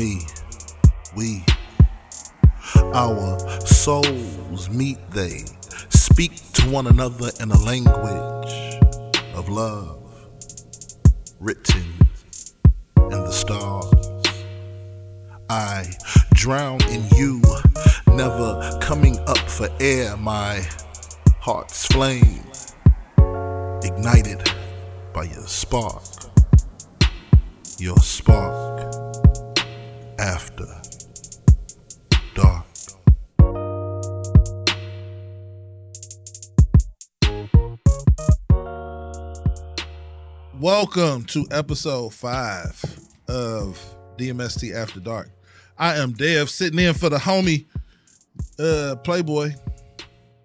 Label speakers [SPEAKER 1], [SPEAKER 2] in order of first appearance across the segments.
[SPEAKER 1] me, we. Our souls meet, they speak to one another in a language of love, written in the stars. I drown in you, never coming up for air. My heart's flame, ignited by your spark. Your spark after dark. Welcome to episode five of DMST After Dark. I am Dev sitting in for the homie uh Playboy.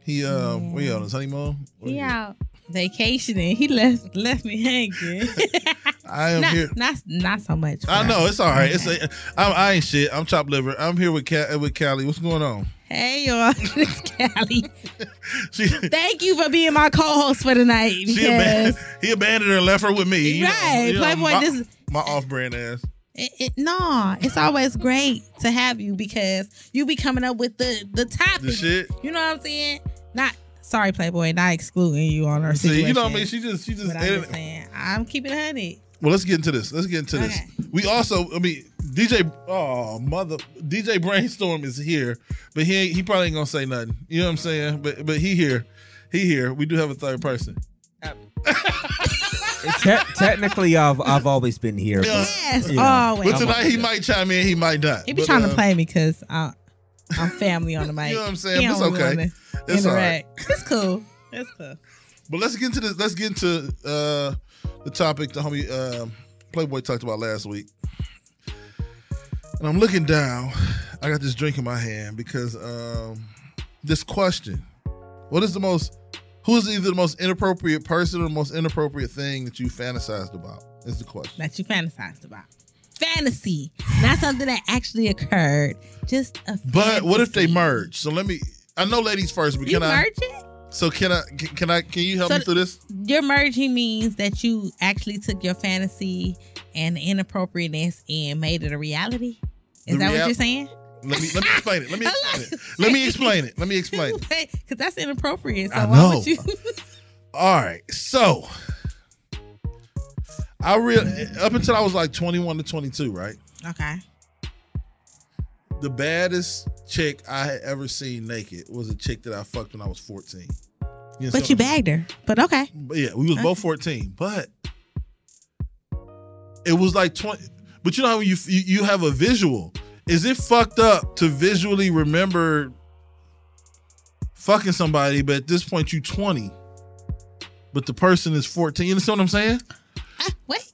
[SPEAKER 1] He uh where you on his honeymoon? Where
[SPEAKER 2] He out vacationing. He left left me hanging.
[SPEAKER 1] I am
[SPEAKER 2] not,
[SPEAKER 1] here.
[SPEAKER 2] not not so much.
[SPEAKER 1] I know it's all right. It's a, I, I ain't shit. I'm chopped liver. I'm here with Cal, with Callie. What's going on?
[SPEAKER 2] Hey y'all, it's Callie.
[SPEAKER 1] She
[SPEAKER 2] Thank you for being my co-host for tonight.
[SPEAKER 1] she he abandoned her and left her with me.
[SPEAKER 2] Right,
[SPEAKER 1] you know,
[SPEAKER 2] Playboy,
[SPEAKER 1] my,
[SPEAKER 2] this-
[SPEAKER 1] my off-brand ass.
[SPEAKER 2] it, it, no, it's always great to have you because you be coming up with the the topic.
[SPEAKER 1] The shit.
[SPEAKER 2] You know what I'm saying? Not sorry, Playboy, not excluding you on our
[SPEAKER 1] See,
[SPEAKER 2] situation.
[SPEAKER 1] you know what I mean? She just she just.
[SPEAKER 2] But I'm just saying, I'm keeping it honey.
[SPEAKER 1] Well, let's get into this. Let's get into
[SPEAKER 2] Okay.
[SPEAKER 1] this. We also, I mean, DJ. Oh mother, DJ Brainstorm is here, but he ain't, he probably ain't gonna say nothing. You know what I'm saying? But but he here, he here. We do have a third person.
[SPEAKER 3] Te- technically, I've I've always been here. but-
[SPEAKER 2] Yes,
[SPEAKER 3] Yeah.
[SPEAKER 2] always.
[SPEAKER 1] But tonight he might chime in. He might not.
[SPEAKER 2] He be
[SPEAKER 1] But,
[SPEAKER 2] trying
[SPEAKER 1] uh,
[SPEAKER 2] to play me because I'm family on the mic.
[SPEAKER 1] You know what I'm saying?
[SPEAKER 2] He
[SPEAKER 1] It's okay. It's all right.
[SPEAKER 2] It's cool. It's cool.
[SPEAKER 1] But let's get into this. Let's get into uh, the topic the homie uh, Playboy talked about last week. And I'm looking down. I got this drink in my hand because um, this question: What is the most? Who is either the most inappropriate person or the most inappropriate thing that you fantasized about? Is the question.
[SPEAKER 2] That you fantasized about. Fantasy, not something that actually occurred. Just a.
[SPEAKER 1] But what if they merge? So let me. I know ladies first, but
[SPEAKER 2] You
[SPEAKER 1] can I?
[SPEAKER 2] merge it?
[SPEAKER 1] So can I? Can, I? Can you help
[SPEAKER 2] So
[SPEAKER 1] me through this?
[SPEAKER 2] Your merging means that you actually took your fantasy and the inappropriateness and made it a reality. Is
[SPEAKER 1] The
[SPEAKER 2] that
[SPEAKER 1] real-
[SPEAKER 2] what you're saying?
[SPEAKER 1] Let me let me explain it. Let me explain it. Let me explain it. Let me explain it.
[SPEAKER 2] Because that's inappropriate. So
[SPEAKER 1] I
[SPEAKER 2] why
[SPEAKER 1] know.
[SPEAKER 2] would you?
[SPEAKER 1] All right. So I really up until I was like 21 to 22, right?
[SPEAKER 2] okay.
[SPEAKER 1] The baddest chick I had ever seen naked was a chick that I fucked when I was 14. You
[SPEAKER 2] But you bagged her. But okay.
[SPEAKER 1] But yeah, we was both 14, but it was like 20 but you know how you you, you have a visual. Is it fucked up to visually remember fucking somebody but at this point you 20 but the person is 14. You understand what I'm saying?
[SPEAKER 2] Uh, wait,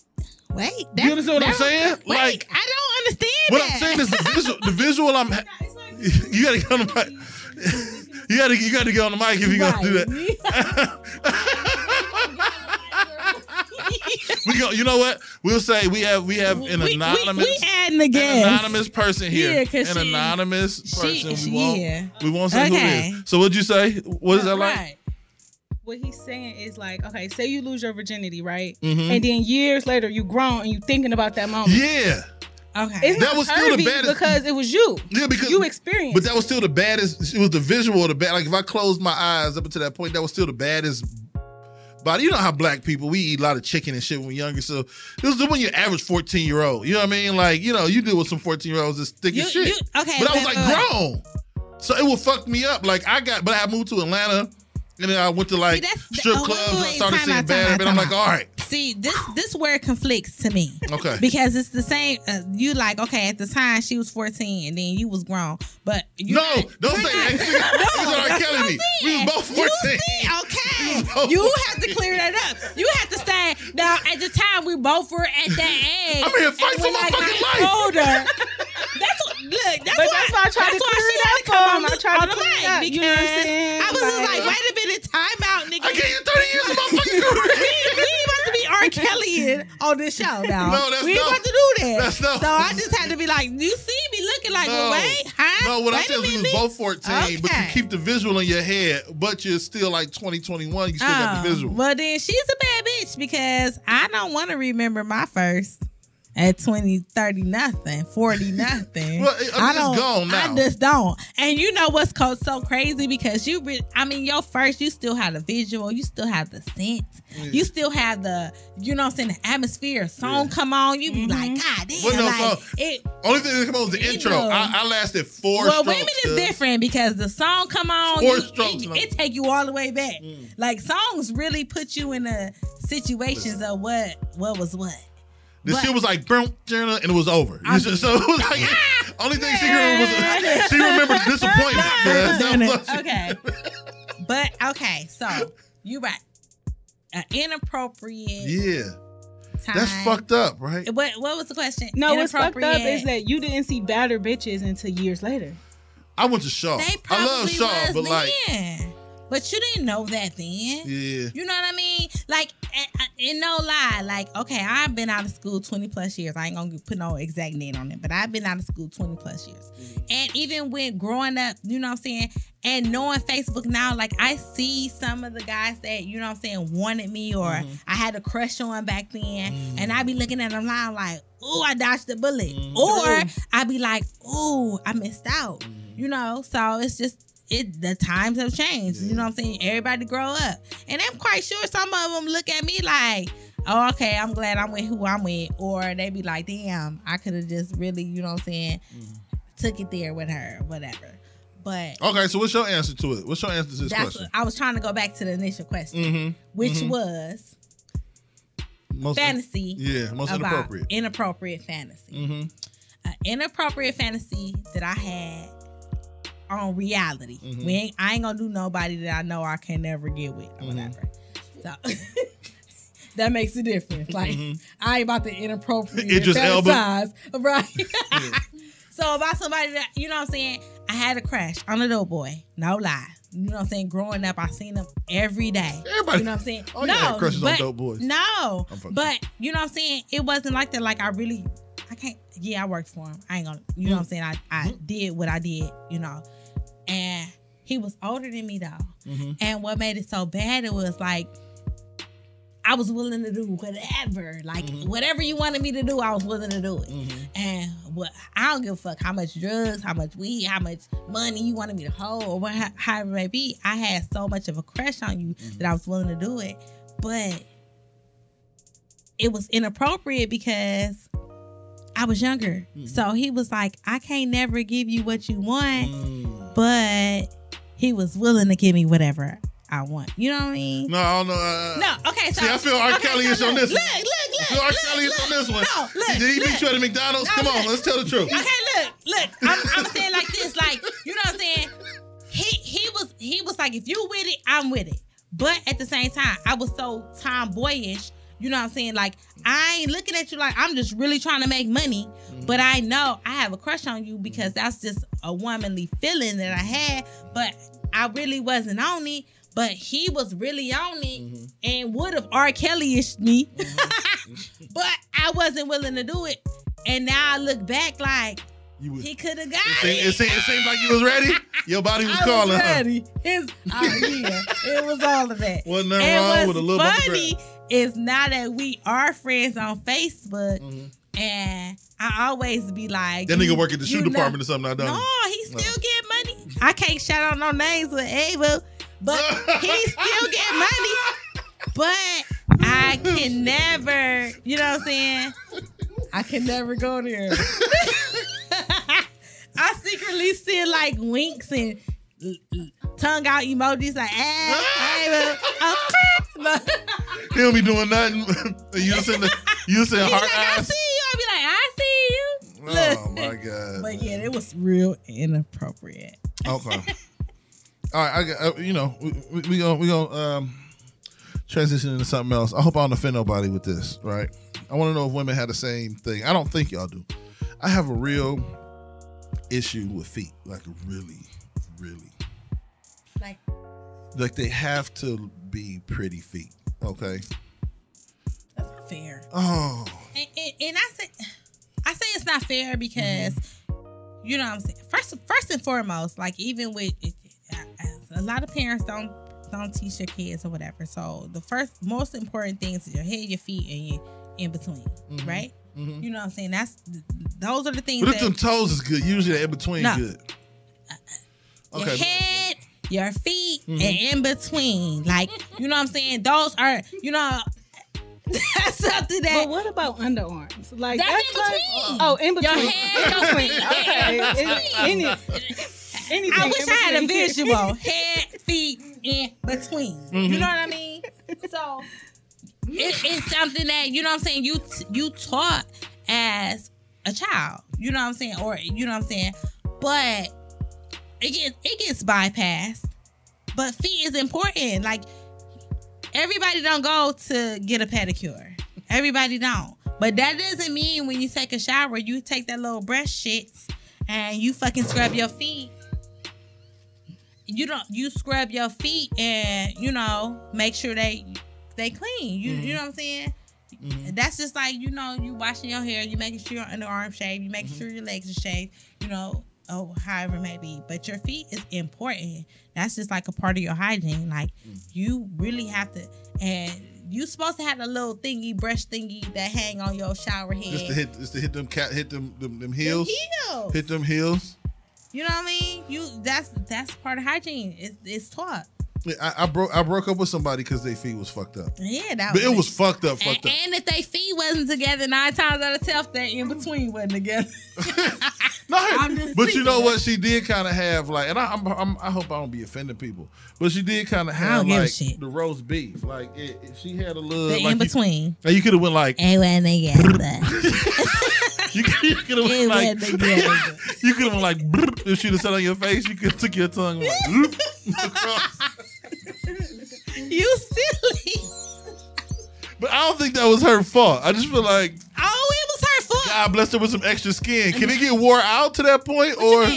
[SPEAKER 2] wait.
[SPEAKER 1] You understand what I'm saying?
[SPEAKER 2] Wait,
[SPEAKER 1] Like-
[SPEAKER 2] I don't understand
[SPEAKER 1] What
[SPEAKER 2] that.
[SPEAKER 1] I'm saying is the visual the visual I'm you gotta get on the. You gotta you gotta get on the mic if you're gonna do that. we go. You know what? We'll say we have we have an
[SPEAKER 2] we,
[SPEAKER 1] anonymous
[SPEAKER 2] We, we adding the
[SPEAKER 1] an
[SPEAKER 2] guest.
[SPEAKER 1] anonymous person here.
[SPEAKER 2] Yeah,
[SPEAKER 1] an
[SPEAKER 2] she-
[SPEAKER 1] anonymous
[SPEAKER 2] she-
[SPEAKER 1] person. we won't
[SPEAKER 2] yeah.
[SPEAKER 1] we won't say who it
[SPEAKER 2] Okay.
[SPEAKER 1] So what'd you say? What is that like?
[SPEAKER 4] Right. What he's saying is like, okay, say you lose your virginity, right?
[SPEAKER 1] Mhm.
[SPEAKER 4] And then years later, you grown and you thinking about that moment.
[SPEAKER 1] Yeah,
[SPEAKER 2] Okay.
[SPEAKER 4] It's
[SPEAKER 1] That was still the
[SPEAKER 4] pervy
[SPEAKER 1] baddest-
[SPEAKER 4] because it was you.
[SPEAKER 1] yeah, because
[SPEAKER 4] You experienced.
[SPEAKER 1] But that was still the baddest. It was the visual of the bad. Like if I closed my eyes up until that point, that was still the baddest. But you know how black people we eat a lot of chicken and shit when we're younger. So this was when your average fourteen year old. You know what I mean? Like you know you deal with some fourteen year olds that's thick
[SPEAKER 2] You-
[SPEAKER 1] as shit.
[SPEAKER 2] you- okay,
[SPEAKER 1] but I was like grown, so it would fuck me up. Like I got, but I moved to Atlanta, and then I went to like
[SPEAKER 2] that's-
[SPEAKER 1] strip
[SPEAKER 2] oh, wait,
[SPEAKER 1] clubs.
[SPEAKER 2] wait,
[SPEAKER 1] and I started seeing bad, And I'm like, all right,
[SPEAKER 2] See, this this where it conflicts to me.
[SPEAKER 1] okay.
[SPEAKER 2] Because it's the same. Uh, you like okay at the time she was fourteen and then you was grown, but you
[SPEAKER 1] no,
[SPEAKER 2] not-
[SPEAKER 1] don't say
[SPEAKER 2] not-
[SPEAKER 1] that. Niggas are
[SPEAKER 2] that's
[SPEAKER 1] killing me. We was
[SPEAKER 2] saying.
[SPEAKER 1] both
[SPEAKER 2] You
[SPEAKER 1] 14.
[SPEAKER 2] see, okay,
[SPEAKER 1] both
[SPEAKER 2] you have to clear that up. You have to say now. At the time, we both were at that age.
[SPEAKER 1] I'm here to fight for my
[SPEAKER 2] like,
[SPEAKER 1] fucking
[SPEAKER 2] like,
[SPEAKER 1] life.
[SPEAKER 2] Older. That's what. Look, that's
[SPEAKER 4] But
[SPEAKER 2] why.
[SPEAKER 4] that's why I tried to
[SPEAKER 2] that's why
[SPEAKER 4] clear
[SPEAKER 2] she
[SPEAKER 4] it
[SPEAKER 2] had
[SPEAKER 4] up
[SPEAKER 2] to come
[SPEAKER 4] for
[SPEAKER 2] on
[SPEAKER 4] him. I
[SPEAKER 2] the-
[SPEAKER 4] tried to
[SPEAKER 2] on the
[SPEAKER 4] clear it
[SPEAKER 2] mic
[SPEAKER 4] up, you know what I'm saying?
[SPEAKER 2] I was just
[SPEAKER 4] Like-
[SPEAKER 2] like, wait a minute, time out, nigga.
[SPEAKER 1] I gave you 30 years of my fucking career.
[SPEAKER 2] R. Kelly on this show now.
[SPEAKER 1] No, that's
[SPEAKER 2] we ain't
[SPEAKER 1] no.
[SPEAKER 2] about to do that.
[SPEAKER 1] That's no.
[SPEAKER 2] So I just had to be like, you see me looking like,
[SPEAKER 1] No.
[SPEAKER 2] well, wait, huh?
[SPEAKER 1] No, what I'm
[SPEAKER 2] wait
[SPEAKER 1] saying
[SPEAKER 2] a
[SPEAKER 1] is we was both 14, but you keep the visual in your head, but you're still like 20, You still got the
[SPEAKER 2] Oh,
[SPEAKER 1] visual.
[SPEAKER 2] Well, then she's a bad bitch because I don't want to remember my first. At 20, 30 nothing, 40 nothing.
[SPEAKER 1] Well, I
[SPEAKER 2] don't,
[SPEAKER 1] gone now.
[SPEAKER 2] I just don't. And you know what's called so crazy because you, re- I mean, your first, you still have the visual, you still have the scent, you still have the, you know what I'm saying, the atmosphere. Song
[SPEAKER 1] Yeah.
[SPEAKER 2] come on, you be
[SPEAKER 4] Mhm.
[SPEAKER 2] like, God damn,
[SPEAKER 1] Well, no,
[SPEAKER 2] like
[SPEAKER 1] so-
[SPEAKER 2] it.
[SPEAKER 1] Only thing that came on was the intro.
[SPEAKER 2] know.
[SPEAKER 1] I, I lasted four
[SPEAKER 2] Well, women is different because the song come on,
[SPEAKER 1] Four
[SPEAKER 2] you-
[SPEAKER 1] strokes,
[SPEAKER 2] it, it take you all the way back.
[SPEAKER 1] Mm.
[SPEAKER 2] Like songs really put you in the situations of what what was what.
[SPEAKER 1] The
[SPEAKER 2] But-
[SPEAKER 1] shit was like, "Boom, Jenna," and it was over.
[SPEAKER 2] I
[SPEAKER 1] so it was like, only thing she remembered was she remembered disappointment. cuz. That was all she-
[SPEAKER 2] okay. But okay, so you right. An inappropriate
[SPEAKER 1] Yeah,
[SPEAKER 2] time.
[SPEAKER 1] that's fucked up, right?
[SPEAKER 2] What what was the question?
[SPEAKER 4] No, what's fucked up is that you didn't see better bitches until years later.
[SPEAKER 1] I went to Shaw.
[SPEAKER 2] they
[SPEAKER 1] I love Shaw,
[SPEAKER 2] was
[SPEAKER 1] but like,
[SPEAKER 2] then. But you didn't know that then.
[SPEAKER 1] yeah,
[SPEAKER 2] You know what I mean? Like, and, and no lie, like, okay, I've been out of school 20 plus years. I ain't gonna put no exact name on it, but I've been out of school 20 plus years. Mm-hmm. And even when growing up, you know what I'm saying, and knowing Facebook now, like, I see some of the guys that, you know what I'm saying, wanted me or mm-hmm. I had a crush on back then. And I'd be mm. looking at them now, like, ooh, I dodged the bullet. Mm-hmm. Or I'd be like, ooh, I missed out. You know, so it's just, it the times have changed. You know what I'm saying? Everybody grow up. And I'm quite sure some of them look at me like, oh, okay, I'm glad I'm with who I'm with. Or they be like, damn, I could have just really, you know what I'm saying, took it there with her, whatever. But
[SPEAKER 1] okay. So what's your answer to it? What's your answer to this question?
[SPEAKER 2] I was trying to go back to the initial question,
[SPEAKER 1] Mm-hmm.
[SPEAKER 2] which
[SPEAKER 1] mhm.
[SPEAKER 2] was
[SPEAKER 1] Most
[SPEAKER 2] fantasy
[SPEAKER 1] Yeah, most inappropriate.
[SPEAKER 2] inappropriate fantasy.
[SPEAKER 1] Mm-hmm.
[SPEAKER 2] An inappropriate fantasy that I had on reality.
[SPEAKER 1] Mhm.
[SPEAKER 2] We ain't, I ain't gonna do nobody that I know I can never get with or whatever. So that makes a difference. Like
[SPEAKER 1] Mhm.
[SPEAKER 2] I ain't about to inappropriate
[SPEAKER 1] Idris Elba.
[SPEAKER 2] fantasize, right? so about somebody that you know what I'm saying, I had a crash on a dope boy. No lie. You know what I'm saying? Growing up, I seen them every day.
[SPEAKER 1] Everybody-
[SPEAKER 2] You know what I'm saying?
[SPEAKER 1] Oh, yeah, I had crushes on
[SPEAKER 2] but,
[SPEAKER 1] dope boys.
[SPEAKER 2] No. But you know what I'm saying? It wasn't like that. Like I really I can't yeah, I worked for him. I ain't gonna you know what I'm saying? I, I
[SPEAKER 1] Mm-hmm.
[SPEAKER 2] did what I did, you know. And he was older than me though.
[SPEAKER 1] Mhm.
[SPEAKER 2] And what made it so bad, it was like I was willing to do whatever. Like
[SPEAKER 1] Mm-hmm.
[SPEAKER 2] whatever you wanted me to do, I was willing to do it.
[SPEAKER 1] Mhm.
[SPEAKER 2] And what I don't give a fuck how much drugs, how much weed, how much money you wanted me to hold, or what, however it may be. I had so much of a crush on you
[SPEAKER 1] Mm-hmm.
[SPEAKER 2] that I was willing to do it, but it was inappropriate because I was younger.
[SPEAKER 1] Mm-hmm.
[SPEAKER 2] So he was like, "I can't never give you what you want,"
[SPEAKER 1] Mm.
[SPEAKER 2] But he was willing to give me whatever I want. You know what I mean?
[SPEAKER 1] No, I don't know. Uh,
[SPEAKER 2] No, okay. So
[SPEAKER 1] See, I feel R.
[SPEAKER 2] okay,
[SPEAKER 1] Kelly
[SPEAKER 2] so
[SPEAKER 1] is on this one.
[SPEAKER 2] Look, look, look.
[SPEAKER 1] I feel R.
[SPEAKER 2] look,
[SPEAKER 1] Kelly is on this one.
[SPEAKER 2] No, look.
[SPEAKER 1] Did he
[SPEAKER 2] look.
[SPEAKER 1] beat you at McDonald's?
[SPEAKER 2] No,
[SPEAKER 1] Come on,
[SPEAKER 2] look.
[SPEAKER 1] let's tell the truth.
[SPEAKER 2] Okay, look, look. I'm, I'm saying like this, like you know what I'm saying. He he was he was like, if you with it, I'm with it. But at the same time, I was so tomboyish. You know what I'm saying? Like I ain't looking at you like I'm just really trying to make money, mm-hmm. but I know I have a crush on you because that's just a womanly feeling that I had. But I really wasn't on it. But he was really on it mm-hmm. and would have R. Kelly-ish me. Mm-hmm. but I wasn't willing to do it. And now I look back like
[SPEAKER 1] You was,
[SPEAKER 2] he could have got
[SPEAKER 1] it,
[SPEAKER 2] it.
[SPEAKER 1] seemed, it, seemed, it seemed like you was ready. Your body was
[SPEAKER 2] I
[SPEAKER 1] calling.
[SPEAKER 2] was
[SPEAKER 1] huh?
[SPEAKER 2] ready. His, oh, yeah, it was all of that.
[SPEAKER 1] Wasn't nothing
[SPEAKER 2] and
[SPEAKER 1] wrong with a little
[SPEAKER 2] funny is now that we are friends on Facebook,
[SPEAKER 1] Mhm.
[SPEAKER 2] and I always be like,
[SPEAKER 1] That nigga work at the shoe
[SPEAKER 2] you know-
[SPEAKER 1] department or something. I don't.
[SPEAKER 2] No, he still get money. I can't shout out no names with Ava, but he still get money. But I can never, you know what I'm saying? I can never go there. I secretly see like winks and tongue out emojis like, Ava. Okay.
[SPEAKER 1] He don't be doing nothing. you in the you
[SPEAKER 2] He's
[SPEAKER 1] heart
[SPEAKER 2] like, I see you. I be like, I see you.
[SPEAKER 1] Oh my god.
[SPEAKER 2] But yeah, it was real inappropriate.
[SPEAKER 1] Okay. All right, I got, uh, you know we we, we gonna we gonna um, transition into something else. I hope I don't offend nobody with this, right? I want to know if women had the same thing. I don't think y'all do. I have a real issue with feet, like really, really,
[SPEAKER 2] Like,
[SPEAKER 1] like they have to be pretty feet. Okay.
[SPEAKER 2] that's not fair.
[SPEAKER 1] Oh,
[SPEAKER 2] And, and, and I say, I say it's not fair because you know what I'm saying. First, first and foremost, like even with a lot of parents don't don't teach their kids or whatever. So the first most important things is your head, your feet, and your in between,
[SPEAKER 1] Mhm.
[SPEAKER 2] right? You know what I'm saying? That's those are the things
[SPEAKER 1] But if
[SPEAKER 2] that
[SPEAKER 1] them toes is good, usually that in between
[SPEAKER 2] No.
[SPEAKER 1] good.
[SPEAKER 2] your
[SPEAKER 1] Okay.
[SPEAKER 2] head, your feet,
[SPEAKER 1] Mm-hmm.
[SPEAKER 2] and in between. Like, you know what I'm saying? Those are, you know, that's something that
[SPEAKER 4] But what about underarms? Like
[SPEAKER 2] That's
[SPEAKER 4] that's,
[SPEAKER 2] in
[SPEAKER 4] like oh, in between.
[SPEAKER 2] your head, your feet,
[SPEAKER 4] Okay,
[SPEAKER 2] and in
[SPEAKER 4] any-
[SPEAKER 2] between.
[SPEAKER 4] anything
[SPEAKER 2] I wish
[SPEAKER 4] in
[SPEAKER 2] I had a visual. Head, feet, in between.
[SPEAKER 1] Mm-hmm.
[SPEAKER 2] You know what I mean? So it, it's something that you know what I'm saying. You you taught as a child. You know what I'm saying, or you know what I'm saying. But it gets it gets bypassed. But feet is important. Like everybody don't go to get a pedicure. Everybody don't. But that doesn't mean when you take a shower, you take that little brush shit and you fucking scrub your feet. You don't you scrub your feet and you know make sure they they clean. You you mm-hmm. know what I'm saying? Mm-hmm. That's just like you know you washing your hair, you making sure your underarm shaved, you making mm-hmm. sure your legs are shaved. You know, oh however it may be. But your feet is important. That's just like a part of your hygiene. Like mm. you really have to and you supposed to have a little thingy brush thingy that hang on your shower head.
[SPEAKER 1] Just to hit, just to hit them cat, hit them, them, them
[SPEAKER 2] The
[SPEAKER 1] heels,
[SPEAKER 2] heels.
[SPEAKER 1] hit them heels.
[SPEAKER 2] You know what I mean? You that's that's part of hygiene. It's it's taught.
[SPEAKER 1] I, I broke, I broke up with somebody because their feet was fucked up.
[SPEAKER 2] Yeah, that
[SPEAKER 1] But it was fucked up,
[SPEAKER 2] And,
[SPEAKER 1] fucked up.
[SPEAKER 2] and if they feet wasn't together, nine times out of ten, that in between wasn't together.
[SPEAKER 1] No, but you know what? She did kind of have like, and I, I'm, I'm, I hope I don't be offending people, but she did kind of have
[SPEAKER 2] don't give a
[SPEAKER 1] like the roast beef. Like it, it- she had a little
[SPEAKER 2] the
[SPEAKER 1] like
[SPEAKER 2] in
[SPEAKER 1] you-
[SPEAKER 2] between.
[SPEAKER 1] like, you could have went like
[SPEAKER 2] It wasn't together.
[SPEAKER 1] you could have went like you could have went like if she'd have said on your face. You could have took your tongue like across.
[SPEAKER 2] You silly.
[SPEAKER 1] But I don't think that was her fault. I just feel like
[SPEAKER 2] Oh, it was her fault.
[SPEAKER 1] God blessed her with some extra skin. Can it get wore out to that point,
[SPEAKER 2] What
[SPEAKER 1] or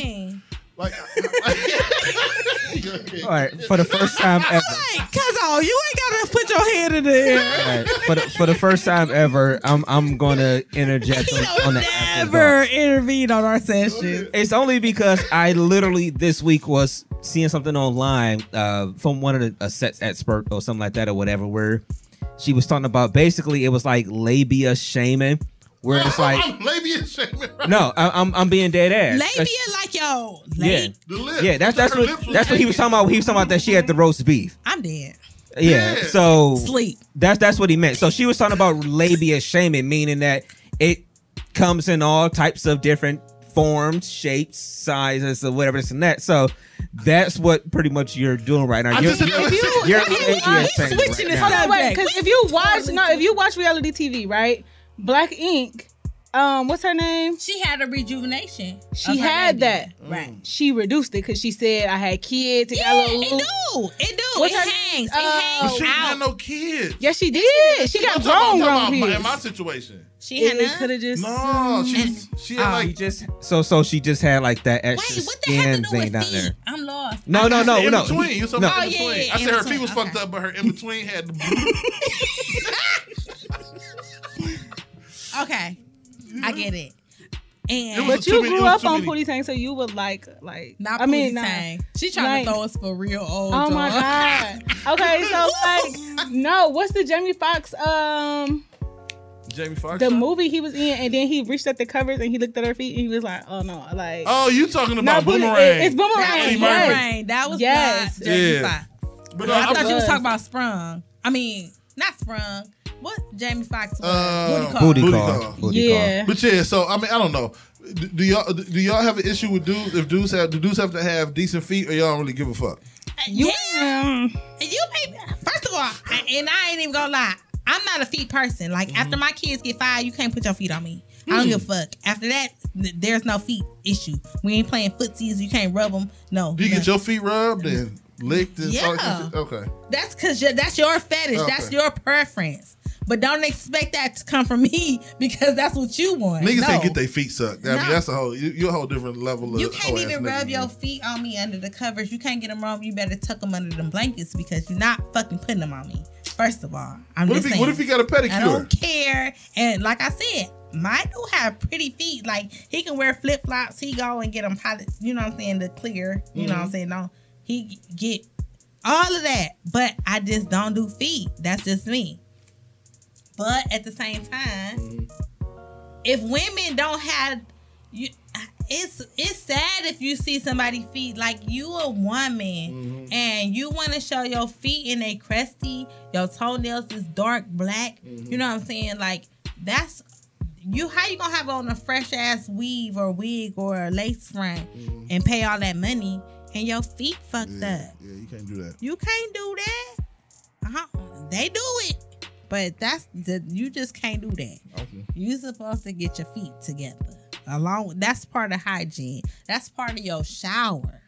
[SPEAKER 1] like?
[SPEAKER 3] All right, for the first time ever.
[SPEAKER 2] Like, cause oh, you ain't gotta put your hand in the air.
[SPEAKER 3] All right, for the, for the first time ever, I'm I'm gonna interject
[SPEAKER 2] He
[SPEAKER 3] on, on the
[SPEAKER 2] never
[SPEAKER 3] dark.
[SPEAKER 2] intervene on our session.
[SPEAKER 3] It's only because I literally this week was seeing something online uh, from one of the uh, sets expert or something like that or whatever, where she was talking about basically it was like labia shaming, where it's like
[SPEAKER 1] labia shaming.
[SPEAKER 3] no, I, I'm I'm being dead ass.
[SPEAKER 2] Labia like yo,
[SPEAKER 3] Yeah.
[SPEAKER 2] late.
[SPEAKER 1] The lips.
[SPEAKER 3] Yeah, that's that's what
[SPEAKER 1] lips
[SPEAKER 3] that's what he was talking about. He was talking about that she had the roast beef.
[SPEAKER 2] I'm dead.
[SPEAKER 3] Yeah,
[SPEAKER 1] Yeah.
[SPEAKER 3] so
[SPEAKER 2] Sleep.
[SPEAKER 3] that's that's what he meant. So she was talking about labia shaming, meaning that it comes in all types of different forms, shapes, sizes, or whatever this and that. So that's what pretty much you're doing right now.
[SPEAKER 1] I
[SPEAKER 3] You're,
[SPEAKER 1] just-
[SPEAKER 3] you're,
[SPEAKER 1] if you-
[SPEAKER 3] you're
[SPEAKER 4] if you-
[SPEAKER 3] labia
[SPEAKER 2] switching
[SPEAKER 3] right
[SPEAKER 2] it
[SPEAKER 4] Hold on, wait,
[SPEAKER 2] subject.
[SPEAKER 4] because if you watch no, if you watch reality TV, right? Black Ink, um, what's her name?
[SPEAKER 2] She had a rejuvenation.
[SPEAKER 4] She had that.
[SPEAKER 2] Right.
[SPEAKER 4] She reduced it because she said I had kids. It got
[SPEAKER 2] Yeah,
[SPEAKER 4] a little
[SPEAKER 2] it do. It do.
[SPEAKER 4] What's
[SPEAKER 2] it
[SPEAKER 4] her-
[SPEAKER 2] hangs.
[SPEAKER 4] uh,
[SPEAKER 2] it
[SPEAKER 1] But
[SPEAKER 2] hangs
[SPEAKER 1] she didn't no kids.
[SPEAKER 4] Yes, she did. She got
[SPEAKER 1] I'm
[SPEAKER 4] grown, grown kids.
[SPEAKER 1] in my situation.
[SPEAKER 2] She had none.
[SPEAKER 4] could have just.
[SPEAKER 1] No, she she had
[SPEAKER 2] Oh,
[SPEAKER 3] She
[SPEAKER 1] like
[SPEAKER 3] just so so she just had like that extra
[SPEAKER 2] Wait, what the
[SPEAKER 3] skin thing down
[SPEAKER 2] feet?
[SPEAKER 3] there.
[SPEAKER 2] I'm lost.
[SPEAKER 3] No, no, no, no.
[SPEAKER 1] in
[SPEAKER 3] no.
[SPEAKER 1] between.
[SPEAKER 3] he-
[SPEAKER 1] You talking
[SPEAKER 3] no.
[SPEAKER 1] about
[SPEAKER 2] Oh,
[SPEAKER 1] in between?
[SPEAKER 2] yeah,
[SPEAKER 1] I said her feet was fucked up, but her in between had.
[SPEAKER 2] Okay, I get it.
[SPEAKER 1] It
[SPEAKER 2] And
[SPEAKER 1] was
[SPEAKER 4] But you grew
[SPEAKER 1] was
[SPEAKER 4] up on
[SPEAKER 1] many.
[SPEAKER 4] Pootie Tang, so you would like, like.
[SPEAKER 2] not
[SPEAKER 4] I mean,
[SPEAKER 2] Pootie
[SPEAKER 4] nah.
[SPEAKER 2] Tang. She trying
[SPEAKER 4] Like-
[SPEAKER 2] to throw us for real old.
[SPEAKER 4] Oh my god. Okay, so like, no. What's the Jamie Foxx um
[SPEAKER 1] Jamie Foxx.
[SPEAKER 4] the movie he was in, and then he reached at the covers and he looked at her feet and he was like, oh no, like.
[SPEAKER 1] Oh, you talking about
[SPEAKER 4] Booty-
[SPEAKER 1] Boomerang?
[SPEAKER 4] it- it's boomerang.
[SPEAKER 1] Eddie
[SPEAKER 2] was
[SPEAKER 1] Murphy.
[SPEAKER 4] Yes.
[SPEAKER 2] Boomerang. That was
[SPEAKER 4] Yes.
[SPEAKER 2] not Jamie
[SPEAKER 1] Yeah.
[SPEAKER 2] Foxx.
[SPEAKER 1] But no,
[SPEAKER 2] I
[SPEAKER 1] I
[SPEAKER 2] thought
[SPEAKER 1] was-
[SPEAKER 2] you was
[SPEAKER 4] was.
[SPEAKER 2] talking about Sprung. I mean, not Sprung. What Jamie Foxx was?
[SPEAKER 1] Uh,
[SPEAKER 2] Booty call.
[SPEAKER 3] Booty
[SPEAKER 1] Booty
[SPEAKER 3] call.
[SPEAKER 1] call.
[SPEAKER 3] Booty
[SPEAKER 4] Yeah.
[SPEAKER 1] But yeah, so I mean, I don't know. Do, do y'all do y'all have an issue with dudes? If dudes have do dudes have to have decent feet, or y'all don't really give a fuck?
[SPEAKER 4] You,
[SPEAKER 2] yeah. You may, first of all, I- and I ain't even gonna lie, I'm not a feet person. Like
[SPEAKER 1] Mm-hmm.
[SPEAKER 2] after my kids get five, you can't put your feet on me. I don't give a fuck. After that, th- there's no feet issue. We ain't playing footsies. You can't rub them. No.
[SPEAKER 1] Do you get your feet rubbed and licked and
[SPEAKER 2] Yeah.
[SPEAKER 1] stuff? Okay.
[SPEAKER 2] That's because that's your fetish. That's your preference. But don't expect that to come from me because that's what you want.
[SPEAKER 1] Niggas
[SPEAKER 2] no.
[SPEAKER 1] ain't get their feet sucked. I mean, that's a whole you, you're a whole different level of.
[SPEAKER 2] You can't even rub your feet on me under the covers. You can't get them wrong. You better tuck them under them blankets because you're not fucking putting them on me. First of all, I'm
[SPEAKER 1] What
[SPEAKER 2] just
[SPEAKER 1] if he
[SPEAKER 2] saying.
[SPEAKER 1] What if he got a pedicure?
[SPEAKER 2] I don't care. And like I said, mine do have pretty feet. Like he can wear flip flops. He go and get them pilot. You know what I'm saying? The clear. You know what I'm mm-hmm. saying? No, he get all of that. But I just don't do feet. That's just me. But at the same time, if women don't have you it's it's sad if you see somebody feet like you a woman
[SPEAKER 1] Mm-hmm.
[SPEAKER 2] and you want to show your feet and they crusty your toenails is dark black
[SPEAKER 1] Mm-hmm.
[SPEAKER 2] you know what i'm saying like that's you how you gonna have on a fresh ass weave or wig or a lace front and pay all that money and your feet fucked
[SPEAKER 1] Mm-hmm. Yeah,
[SPEAKER 2] up
[SPEAKER 1] yeah, you can't do that.
[SPEAKER 2] you can't do that uh-huh. they do it but that's the you just can't do that
[SPEAKER 1] Okay.
[SPEAKER 2] you supposed to get your feet together. Along with that's part of hygiene. That's part of your shower.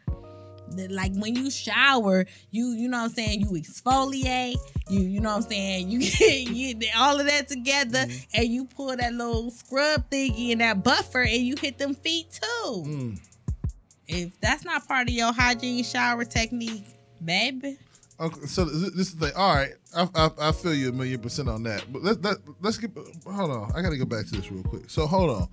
[SPEAKER 2] Like when you shower, you you know what I'm saying, you exfoliate, you you know what I'm saying, you get you get all of that together and you pull that little scrub thingy and that buffer and you hit them feet too.
[SPEAKER 1] Mm.
[SPEAKER 2] If that's not part of your hygiene shower technique, baby.
[SPEAKER 1] Okay, so this is the. All right, I, I, I feel you a million percent on that. But let's let, let's get hold on. I got to go back to this real quick. So hold on.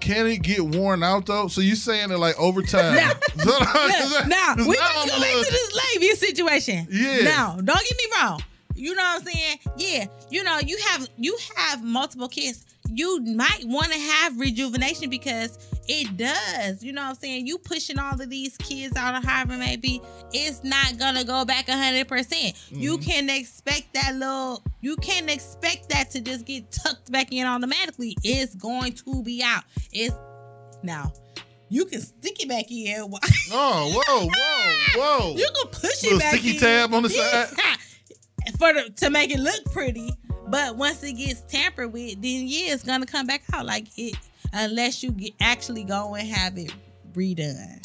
[SPEAKER 1] Can it get worn out though? So you saying that like over time?
[SPEAKER 2] Now-
[SPEAKER 1] So, 'cause that-
[SPEAKER 2] now we gonna
[SPEAKER 1] I'm
[SPEAKER 2] go back to this labia situation.
[SPEAKER 1] Yeah.
[SPEAKER 2] Now, don't get me wrong. You know what I'm saying? Yeah. You know, you have you have multiple kids. You might want to have rejuvenation because it does. You know what I'm saying? You pushing all of these kids out of however maybe it's not gonna go back hundred percent. You
[SPEAKER 1] Mm-hmm.
[SPEAKER 2] can expect that little. You can't expect that to just get tucked back in automatically. It's going to be out. It's now. You can stick it back in.
[SPEAKER 1] Oh, whoa, whoa, whoa!
[SPEAKER 2] You can push
[SPEAKER 1] Little
[SPEAKER 2] it back in.
[SPEAKER 1] sticky
[SPEAKER 2] in.
[SPEAKER 1] tab on the side?
[SPEAKER 2] For the, to make it look pretty. But once it gets tampered with, then yeah, it's gonna come back out like it. Unless you get, actually go and have it redone.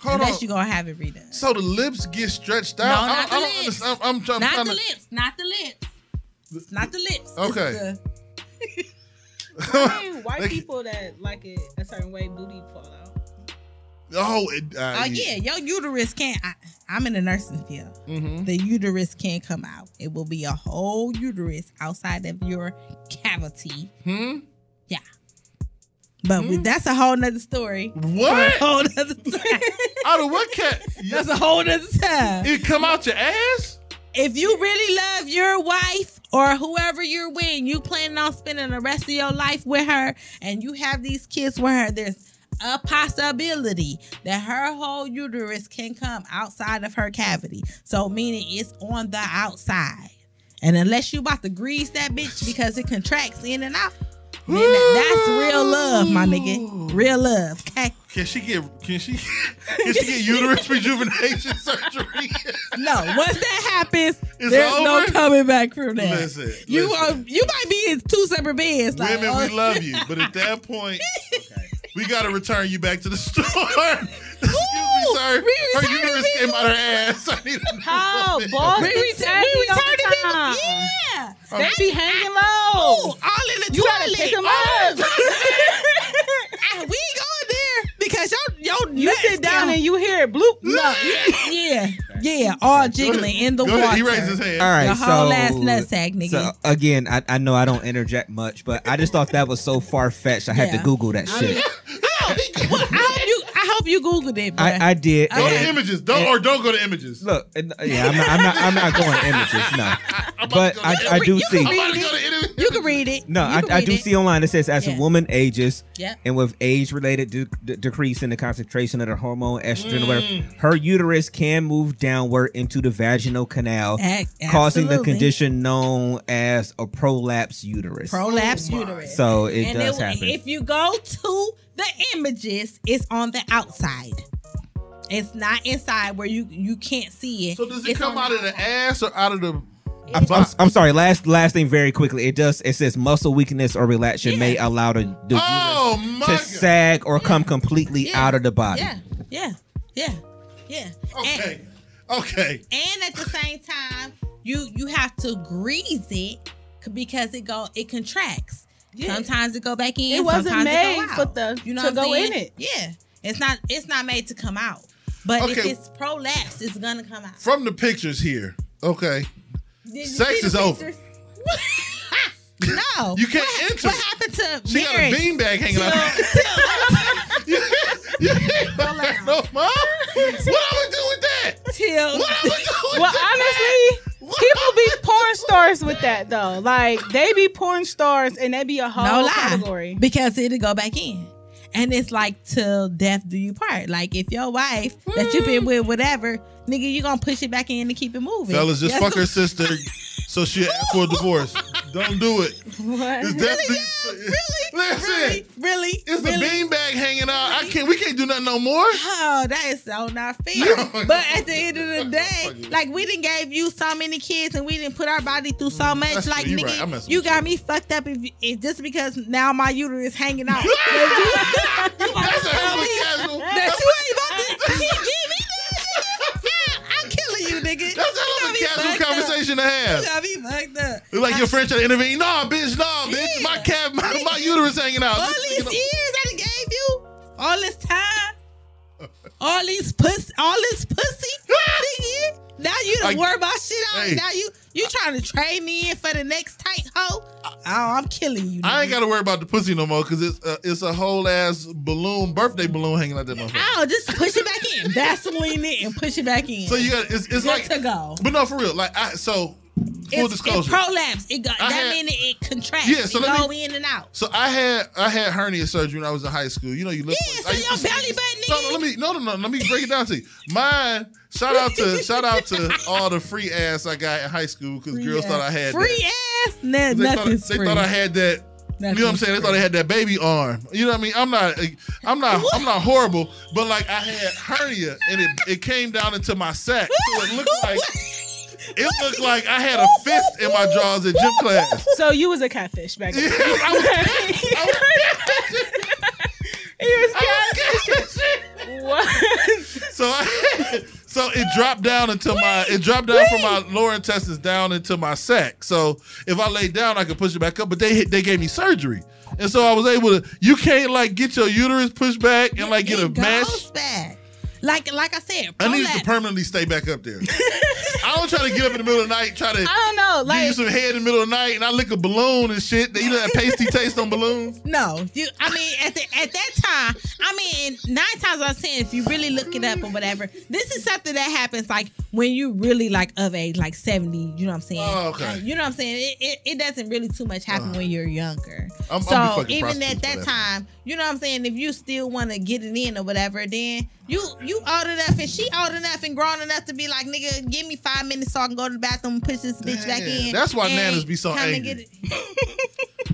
[SPEAKER 1] Hold
[SPEAKER 2] unless
[SPEAKER 1] on.
[SPEAKER 2] you gonna have it redone.
[SPEAKER 1] so the lips get stretched out.
[SPEAKER 2] No, not
[SPEAKER 1] I,
[SPEAKER 2] the
[SPEAKER 1] I don't
[SPEAKER 2] lips.
[SPEAKER 1] understand. I'm, I'm trying.
[SPEAKER 2] not
[SPEAKER 1] trying
[SPEAKER 2] the
[SPEAKER 1] to,
[SPEAKER 2] lips. Not the lips. Not the lips.
[SPEAKER 1] Okay.
[SPEAKER 2] the-
[SPEAKER 4] I mean, white people that like it a certain way, booty fall out.
[SPEAKER 1] Oh, it, uh,
[SPEAKER 2] oh yeah, your uterus can't. I, I'm in the nursing field.
[SPEAKER 1] Mm-hmm.
[SPEAKER 2] The uterus can't come out. It will be a whole uterus outside of your cavity.
[SPEAKER 1] Hmm. Yeah.
[SPEAKER 2] But we,
[SPEAKER 1] Hmm?
[SPEAKER 2] that's a whole nother story. For a
[SPEAKER 1] What?
[SPEAKER 2] whole nother time.
[SPEAKER 1] Out of what cat?
[SPEAKER 2] That's a whole nother time.
[SPEAKER 1] It come out your ass?
[SPEAKER 2] If you really love your wife or whoever you're with, you planning on spending the rest of your life with her, and you have these kids with her, there's a possibility that her whole uterus can come outside of her cavity. So meaning it's on the outside. And unless you about to grease that bitch because it contracts in and out, then that's real love, my nigga. Real love. Okay.
[SPEAKER 1] Can she get? Can she? Can she get uterus rejuvenation surgery?
[SPEAKER 2] No, once that happens,
[SPEAKER 1] It's
[SPEAKER 2] there's no coming back from that.
[SPEAKER 1] Listen,
[SPEAKER 2] you
[SPEAKER 1] listen.
[SPEAKER 2] are you might be in two separate beds. Like,
[SPEAKER 1] Women,
[SPEAKER 2] oh,
[SPEAKER 1] we love you, but at that point, we got to return you back to the store. Excuse me, sir.
[SPEAKER 2] we
[SPEAKER 1] Her uterus came out her ass. I need a
[SPEAKER 4] How?
[SPEAKER 1] new
[SPEAKER 4] Boss
[SPEAKER 1] one.
[SPEAKER 2] We,
[SPEAKER 4] be
[SPEAKER 2] return, we
[SPEAKER 4] all the
[SPEAKER 2] returning people.
[SPEAKER 4] time.
[SPEAKER 2] Yeah.
[SPEAKER 4] They be hanging
[SPEAKER 2] Oh,
[SPEAKER 4] low.
[SPEAKER 2] all in the
[SPEAKER 4] You
[SPEAKER 2] toilet.
[SPEAKER 4] gotta pick 'em
[SPEAKER 2] Oh,
[SPEAKER 4] up.
[SPEAKER 2] ah, we ain't going there because your your
[SPEAKER 4] You sit down
[SPEAKER 2] count.
[SPEAKER 4] and you hear it bloop.
[SPEAKER 2] no, yeah, yeah, all jiggling in the
[SPEAKER 1] Go
[SPEAKER 2] water.
[SPEAKER 1] ahead. He raised his hand.
[SPEAKER 3] All right,
[SPEAKER 2] Your
[SPEAKER 3] so
[SPEAKER 2] whole ass nutsack, nigga.
[SPEAKER 3] So again, I, I know I don't interject much, but I just thought that was so far fetched. I had
[SPEAKER 2] Yeah.
[SPEAKER 3] to Google that
[SPEAKER 2] I
[SPEAKER 3] shit.
[SPEAKER 2] mean, Well, I hope you. I googled it, bro.
[SPEAKER 3] I, I did.
[SPEAKER 2] Okay.
[SPEAKER 1] Go to images. Don't or don't go to images.
[SPEAKER 3] Look, and- yeah, I'm not, I'm not, I'm not going to images, no.
[SPEAKER 1] I'm
[SPEAKER 3] But
[SPEAKER 1] to go
[SPEAKER 3] I,
[SPEAKER 1] to
[SPEAKER 3] I do
[SPEAKER 2] You
[SPEAKER 3] see.
[SPEAKER 2] can
[SPEAKER 1] I'm about to go to
[SPEAKER 2] you can read it.
[SPEAKER 3] No, I,
[SPEAKER 2] can
[SPEAKER 3] I do
[SPEAKER 2] it.
[SPEAKER 3] see online it says as
[SPEAKER 2] Yeah.
[SPEAKER 3] a woman ages
[SPEAKER 2] Yep.
[SPEAKER 3] and with age-related de- de- decrease in the concentration of the hormone estrogen, or
[SPEAKER 1] Mm.
[SPEAKER 3] whatever, her uterus can move downward into the vaginal canal,
[SPEAKER 2] Ac-
[SPEAKER 3] causing the condition known as a prolapse uterus.
[SPEAKER 2] prolapse
[SPEAKER 1] Oh
[SPEAKER 2] uterus.
[SPEAKER 3] so it
[SPEAKER 2] and
[SPEAKER 3] does
[SPEAKER 2] it-
[SPEAKER 3] happen.
[SPEAKER 2] if you go to the images, is on the outside. It's not inside where you you can't see it.
[SPEAKER 1] So does it
[SPEAKER 2] It's
[SPEAKER 1] come out of the
[SPEAKER 2] outside.
[SPEAKER 1] ass or out of the?
[SPEAKER 3] I'm, I'm, I'm sorry. Last last thing, very quickly. It does. It says muscle weakness or relaxation
[SPEAKER 2] Yeah.
[SPEAKER 3] may allow the, the
[SPEAKER 1] Oh
[SPEAKER 3] to
[SPEAKER 1] god.
[SPEAKER 3] sag or come completely
[SPEAKER 2] Yeah.
[SPEAKER 3] out of the body.
[SPEAKER 2] Yeah, yeah, yeah, yeah.
[SPEAKER 1] Okay. Okay.
[SPEAKER 2] And, and at the same time, you you have to grease it because it go it contracts.
[SPEAKER 4] Yeah.
[SPEAKER 2] Sometimes it go back in.
[SPEAKER 4] It wasn't
[SPEAKER 2] sometimes
[SPEAKER 4] made
[SPEAKER 2] it go
[SPEAKER 4] for the-
[SPEAKER 2] you know
[SPEAKER 4] to
[SPEAKER 2] what I'm
[SPEAKER 4] go in it.
[SPEAKER 2] Yeah, it's not it's not made to come out. But if it's prolapse, it's gonna come out.
[SPEAKER 1] From the pictures here. Okay. Sex is over.
[SPEAKER 2] pictures? no,
[SPEAKER 1] You can't
[SPEAKER 2] what,
[SPEAKER 1] enter.
[SPEAKER 2] What happened to
[SPEAKER 1] She got a
[SPEAKER 2] Mary?
[SPEAKER 1] beanbag hanging out.
[SPEAKER 2] Till,
[SPEAKER 1] you ain't like, no, mom. What am I do with that?
[SPEAKER 2] till,
[SPEAKER 1] What am I do with that.
[SPEAKER 4] Well,
[SPEAKER 1] that?
[SPEAKER 4] honestly,
[SPEAKER 1] What
[SPEAKER 4] people be porn stars with that though. Like they be porn stars and they be a whole
[SPEAKER 2] no lie,
[SPEAKER 4] category.
[SPEAKER 2] because it'll go back in. And it's like till death do you part. Like if your wife that you been mm. with, whatever, nigga, you gonna push it back in to keep it moving.
[SPEAKER 1] Fellas, just
[SPEAKER 2] That's
[SPEAKER 1] fuck
[SPEAKER 2] the-
[SPEAKER 1] her sister so she ask for a divorce. Don't do it.
[SPEAKER 4] What?
[SPEAKER 1] It's definitely Listen,
[SPEAKER 2] Really, really,
[SPEAKER 1] it's the
[SPEAKER 2] really.
[SPEAKER 1] beanbag hanging out. I can't. We can't do nothing no more.
[SPEAKER 2] Oh, that is so not fair.
[SPEAKER 1] No.
[SPEAKER 2] but at the end of the day, like we didn't gave you so many kids and we didn't put our body through so mm, much.
[SPEAKER 1] That's
[SPEAKER 2] like
[SPEAKER 1] true. You
[SPEAKER 2] nigga,
[SPEAKER 1] right.
[SPEAKER 2] You got me fucked up if, if just because now my uterus is hanging out.
[SPEAKER 1] That's a hell of a casual.
[SPEAKER 2] that you ain't about to give me. I'm killing you, nigga.
[SPEAKER 1] That's a hell of a
[SPEAKER 2] You got me
[SPEAKER 1] casual
[SPEAKER 2] fucked up.
[SPEAKER 1] conversation to
[SPEAKER 2] You
[SPEAKER 1] have.
[SPEAKER 2] got me fucked up.
[SPEAKER 1] Like your friend trying to intervene. Nah, bitch, nah, bitch. My
[SPEAKER 2] Yeah.
[SPEAKER 1] cat, my, my uterus hanging out.
[SPEAKER 2] all these years I done gave you, all this time, all these pussy, all this pussy, nigga. Now you
[SPEAKER 1] I-
[SPEAKER 2] don't worry about shit. Out.
[SPEAKER 1] Hey.
[SPEAKER 2] Now you you trying to trade me in for the next tight hoe? Oh, I'm killing you.
[SPEAKER 1] I ain't got to worry about the pussy no more because it's uh, it's a whole ass balloon, birthday balloon hanging out that motherfucker.
[SPEAKER 2] Oh, just push it back in, Vaseline it, and push it back in.
[SPEAKER 1] So you got it's, it's
[SPEAKER 2] Good
[SPEAKER 1] like,
[SPEAKER 2] to go.
[SPEAKER 1] but no, for real. Like I so full
[SPEAKER 2] It's,
[SPEAKER 1] disclosure.
[SPEAKER 2] it prolapse. It go,
[SPEAKER 1] I
[SPEAKER 2] that
[SPEAKER 1] had-
[SPEAKER 2] means it, contracts.
[SPEAKER 1] Yeah, so
[SPEAKER 2] it
[SPEAKER 1] let
[SPEAKER 2] go
[SPEAKER 1] me-
[SPEAKER 2] in and out.
[SPEAKER 1] So I had I had hernia surgery when I was in high school. You know, you look.
[SPEAKER 2] Yeah,
[SPEAKER 1] I
[SPEAKER 2] so
[SPEAKER 1] used
[SPEAKER 2] your belly button,
[SPEAKER 1] No, no, let me no, no, no. Let me break it down to you. Mine. Shout out to shout out to all the free ass I got in high school because girls thought I had
[SPEAKER 2] free
[SPEAKER 1] that.
[SPEAKER 2] ass. Nah,
[SPEAKER 1] They thought, they
[SPEAKER 2] free.
[SPEAKER 1] thought I had that. You know what I'm saying? They thought I had that baby arm. You know what I mean? I'm not, I'm not, I'm not horrible, but like I had hernia and it, it came down into my sack, so it looked like it looked like I had a fist in my jaws at gym class.
[SPEAKER 4] So you was a catfish back then.
[SPEAKER 1] Yeah, I was, I was,
[SPEAKER 4] He was
[SPEAKER 1] I
[SPEAKER 4] catfish.
[SPEAKER 1] was
[SPEAKER 4] What?
[SPEAKER 1] So I, so it dropped down into my it dropped down from my lower intestines down into my sack. So if I lay down, I could push it back up. But they hit- they gave me surgery, and so I was able to. You can't like get your uterus pushed back and like get a
[SPEAKER 2] it
[SPEAKER 1] mesh.
[SPEAKER 2] goes back. Like like I said,
[SPEAKER 1] I need to permanently stay back up there. I don't try to get up in the middle of the night, try to
[SPEAKER 4] I don't know.
[SPEAKER 1] give you
[SPEAKER 4] Like
[SPEAKER 1] some head in the middle of the night, and I lick a balloon and shit. You know that pasty taste on balloons.
[SPEAKER 2] No, you. I mean, at the at that time, I mean, nine times out of ten, if you really look it up or whatever, this is something that happens like when you really like of age, like seventy. You know what I'm saying?
[SPEAKER 1] Oh, okay.
[SPEAKER 2] Like, you know what I'm saying? It, it, it doesn't really too much happen uh-huh. when you're younger.
[SPEAKER 1] I'm-
[SPEAKER 2] so even at that
[SPEAKER 1] that.
[SPEAKER 2] time, you know what I'm saying? If you still want to get it in or whatever, then you you old enough and she old enough and grown enough to be like, nigga, give me five minutes so I can go to the bathroom and push this bitch back in.
[SPEAKER 1] that's why
[SPEAKER 2] and
[SPEAKER 1] nanas be so
[SPEAKER 2] kinda
[SPEAKER 1] angry.
[SPEAKER 2] Get it.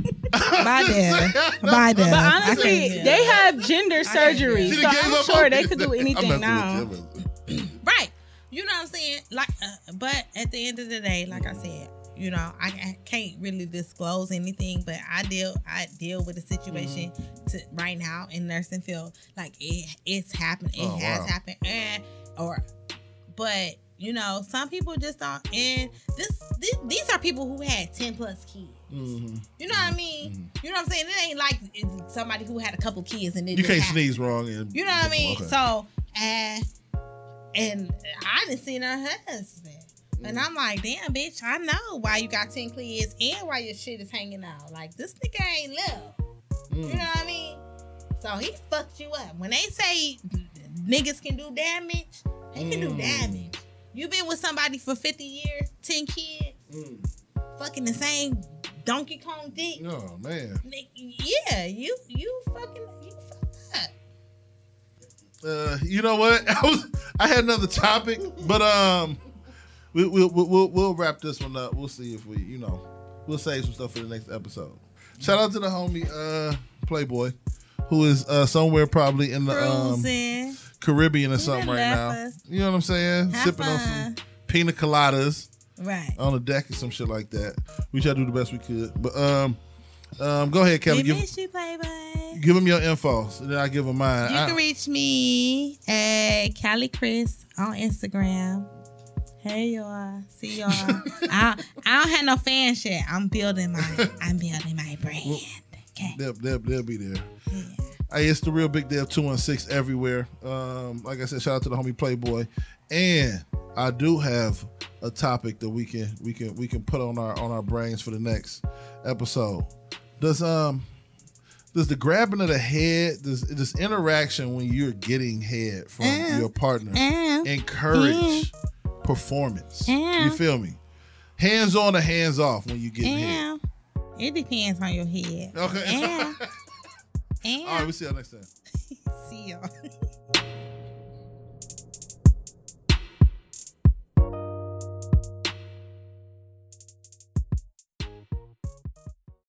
[SPEAKER 2] Bye there. Bye there.
[SPEAKER 4] But honestly, they have gender
[SPEAKER 2] can't
[SPEAKER 4] surgery, so I'm sure they
[SPEAKER 1] it.
[SPEAKER 4] could do anything now.
[SPEAKER 1] I'm messing-
[SPEAKER 2] right. You know what I'm saying? Like, uh, but at the end of the day, like I said, you know, I, I can't really disclose anything, but I deal I deal with a situation
[SPEAKER 1] Mm-hmm.
[SPEAKER 2] to right now in nursing field. Like it it's happened. It
[SPEAKER 1] Oh,
[SPEAKER 2] has
[SPEAKER 1] wow.
[SPEAKER 2] happened. And or but you know, some people just don't and this, this these are people who had 10 plus kids.
[SPEAKER 1] Mhm.
[SPEAKER 2] You know what I mean? You know what I'm saying? It ain't like somebody who had a couple kids and it
[SPEAKER 1] You can't
[SPEAKER 2] happened.
[SPEAKER 1] sneeze wrong. And,
[SPEAKER 2] You know what I mean?
[SPEAKER 1] Okay.
[SPEAKER 2] So, uh, and I didn't see her husband. And I'm like, damn, bitch, I know why you got 10 kids and why your shit is hanging out. Like, this nigga ain't love.
[SPEAKER 1] Mm.
[SPEAKER 2] You know what I mean? So he fucked you up. When they say niggas can do damage, they can do
[SPEAKER 1] Mm.
[SPEAKER 2] damage. You been with somebody for 50 years, 10 kids,
[SPEAKER 1] Mm.
[SPEAKER 2] fucking the same Donkey Kong dick.
[SPEAKER 1] Oh man.
[SPEAKER 2] Yeah, you you fucking you fucked up.
[SPEAKER 1] Uh, you know what? I was I had another topic, but um, we, we'll, we'll we'll we'll wrap this one up. We'll see if we you know we'll save some stuff for the next episode. Shout out to the homie uh Playboy, who is uh somewhere probably in the um Caribbean or something right now.
[SPEAKER 2] us.
[SPEAKER 1] You know what I'm saying?
[SPEAKER 2] Have
[SPEAKER 1] Sipping on some pina coladas
[SPEAKER 2] Right.
[SPEAKER 1] on the deck or some shit like that. We try to do the best we could, but um, um, go ahead, Kelly. Give
[SPEAKER 2] miss you, Playboy.
[SPEAKER 1] give him your info, and then I give him mine.
[SPEAKER 2] You
[SPEAKER 1] I-
[SPEAKER 2] can reach me at Callie Chris on Instagram. Hey y'all, see y'all. I, I don't have no fan shit. I'm building my I'm building my brand. Okay.
[SPEAKER 1] They'll, they'll, they'll be there.
[SPEAKER 2] Yeah.
[SPEAKER 1] Hey, it's the real Big Dev 216 everywhere. Um, like I said, shout out to the homie Playboy. And I do have a topic that we can we can we can put on our on our brains for the next episode. Does um does the grabbing of the head, does this interaction when you're getting head from
[SPEAKER 2] Uh,
[SPEAKER 1] your partner
[SPEAKER 2] Uh,
[SPEAKER 1] encourage performance?
[SPEAKER 2] Yeah.
[SPEAKER 1] You feel me? Hands on or hands off when you get?
[SPEAKER 2] Yeah. It depends on your head.
[SPEAKER 1] Okay.
[SPEAKER 2] Yeah.
[SPEAKER 1] All right, we'll see y'all next time.
[SPEAKER 2] see y'all.